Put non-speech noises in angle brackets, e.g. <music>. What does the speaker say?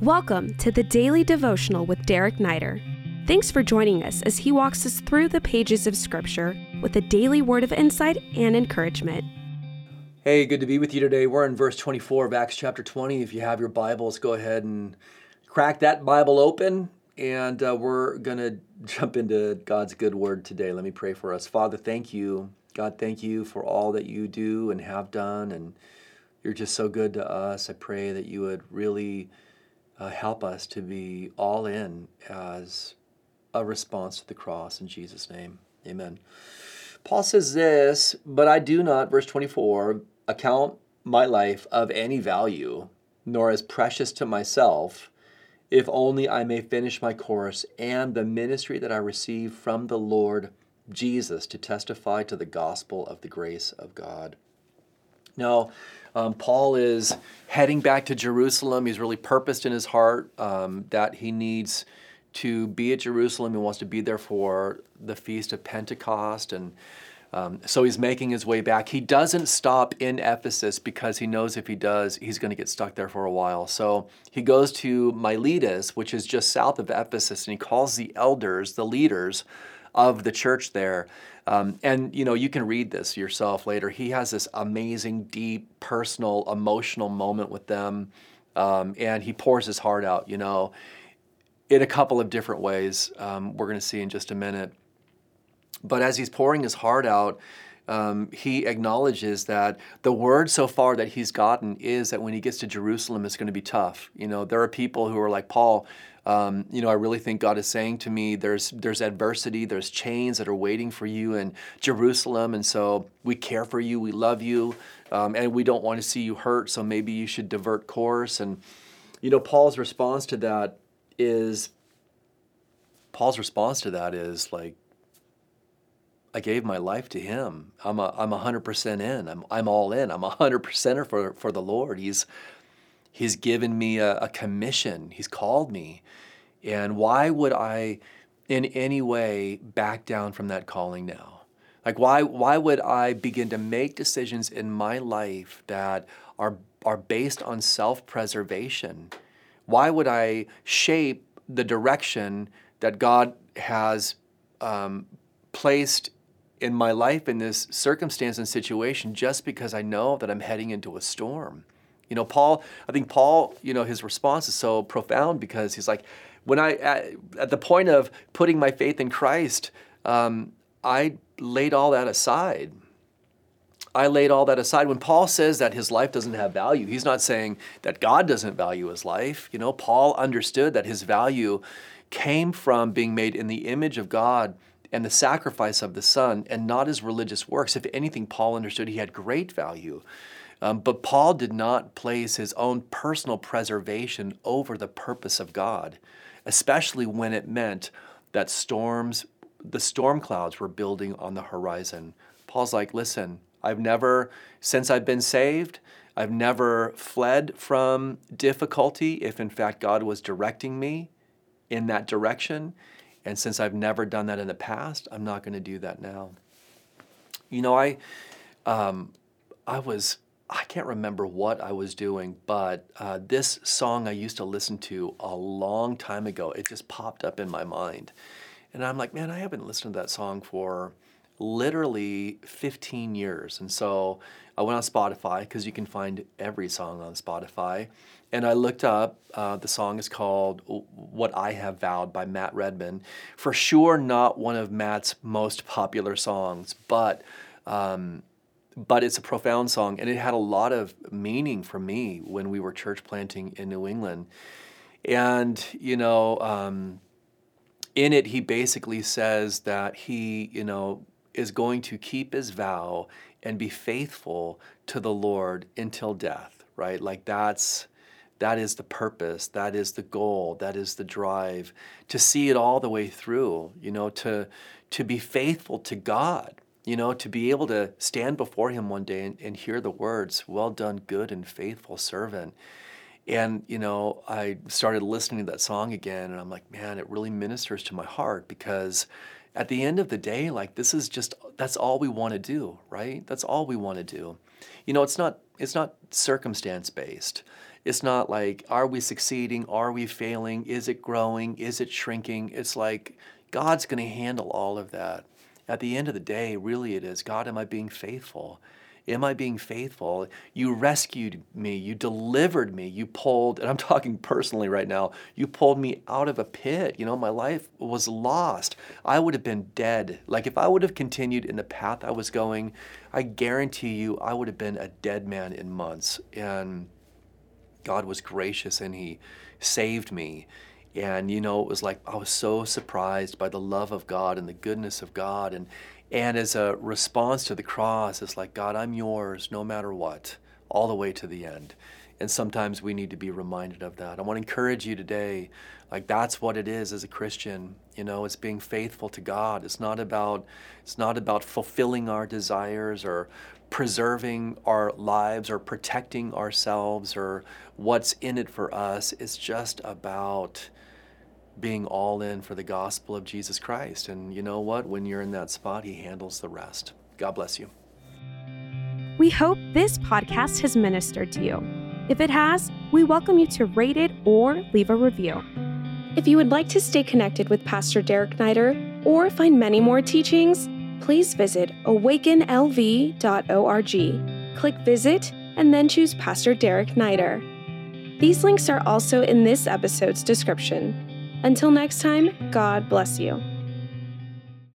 Welcome to the Daily Devotional with Derek Neider. Thanks for joining us as he walks us through the pages of Scripture with a daily word of insight and encouragement. Hey, good to be with you today. We're in verse 24 of Acts chapter 20. If you have your Bibles, go ahead and crack that Bible open, and uh, we're going <laughs> to jump into God's good word today. Let me pray for us. Father, thank you. God, thank you for all that you do and have done, and you're just so good to us. I pray that you would really uh, help us to be all in as a response to the cross in Jesus' name. Amen. Paul says this, but I do not, verse 24, account my life of any value, nor as precious to myself, if only I may finish my course and the ministry that I receive from the Lord Jesus to testify to the gospel of the grace of God. Now, um, Paul is heading back to Jerusalem. He's really purposed in his heart um, that he needs to be at Jerusalem. He wants to be there for the feast of Pentecost. And um, so he's making his way back. He doesn't stop in Ephesus because he knows if he does, he's going to get stuck there for a while. So he goes to Miletus, which is just south of Ephesus, and he calls the elders, the leaders of the church there. Um, and you know, you can read this yourself later. He has this amazing, deep, personal, emotional moment with them, um, and he pours his heart out. You know, in a couple of different ways. Um, we're going to see in just a minute. But as he's pouring his heart out, um, he acknowledges that the word so far that he's gotten is that when he gets to Jerusalem, it's going to be tough. You know, there are people who are like Paul. Um, you know, I really think God is saying to me, there's there's adversity, there's chains that are waiting for you in Jerusalem, and so we care for you, we love you, um, and we don't want to see you hurt. So maybe you should divert course. And you know, Paul's response to that is Paul's response to that is like, I gave my life to him. I'm a I'm hundred percent in. I'm I'm all in. I'm a hundred percenter for for the Lord. He's He's given me a, a commission. He's called me. And why would I in any way back down from that calling now? Like why why would I begin to make decisions in my life that are are based on self-preservation? Why would I shape the direction that God has um, placed in my life in this circumstance and situation just because I know that I'm heading into a storm? You know, Paul, I think Paul, you know, his response is so profound because he's like, when I, at, at the point of putting my faith in Christ, um, I laid all that aside. I laid all that aside. When Paul says that his life doesn't have value, he's not saying that God doesn't value his life. You know, Paul understood that his value came from being made in the image of God and the sacrifice of the Son and not his religious works. If anything, Paul understood he had great value. Um, but Paul did not place his own personal preservation over the purpose of God, especially when it meant that storms, the storm clouds were building on the horizon. Paul's like, listen, I've never, since I've been saved, I've never fled from difficulty if in fact God was directing me in that direction. And since I've never done that in the past, I'm not going to do that now. You know, I, um, I was I can't remember what I was doing, but uh, this song I used to listen to a long time ago. It just popped up in my mind. And I'm like, man, I haven't listened to that song for literally 15 years. And so I went on Spotify because you can find every song on Spotify. And I looked up, uh, the song is called What I Have Vowed by Matt Redman. For sure, not one of Matt's most popular songs, but. Um, but it's a profound song and it had a lot of meaning for me when we were church planting in New England. And, you know, um, in it, he basically says that he, you know, is going to keep his vow and be faithful to the Lord until death, right? Like that's that is the purpose, that is the goal, that is the drive to see it all the way through, you know, to to be faithful to God, you know, to be able to stand before him one day and, and hear the words, well done, good and faithful servant. And, you know, I started listening to that song again, and I'm like, man, it really ministers to my heart because at the end of the day, like, this is just, that's all we want to do, right? That's all we want to do. You know, it's not, it's not circumstance based. It's not like, are we succeeding? Are we failing? Is it growing? Is it shrinking? It's like God's going to handle all of that. At the end of the day, really it is God, am I being faithful? Am I being faithful? You rescued me. You delivered me. You pulled, and I'm <laughs> talking personally right now, you pulled me out of a pit. You know, my life was lost. I would have been dead. Like if I would have continued in the path I was going, I guarantee you I would have been a dead man in months. And God was gracious and He saved me. And, you know, it was like I was so surprised by the love of God and the goodness of God. And, and as a response to the cross, it's like, God, I'm yours no matter what, all the way to the end. And sometimes we need to be reminded of that. I want to encourage you today, like that's what it is as a Christian. You know, it's being faithful to God. It's not about it's not about fulfilling our desires or preserving our lives or protecting ourselves or what's in it for us. It's just about being all in for the gospel of Jesus Christ. And you know what? When you're in that spot, He handles the rest. God bless you. We hope this podcast has ministered to you. If it has, we welcome you to rate it or leave a review. If you would like to stay connected with Pastor Derek Neider or find many more teachings, please visit awakenlv.org. Click Visit and then choose Pastor Derek Neider. These links are also in this episode's description. Until next time, God bless you.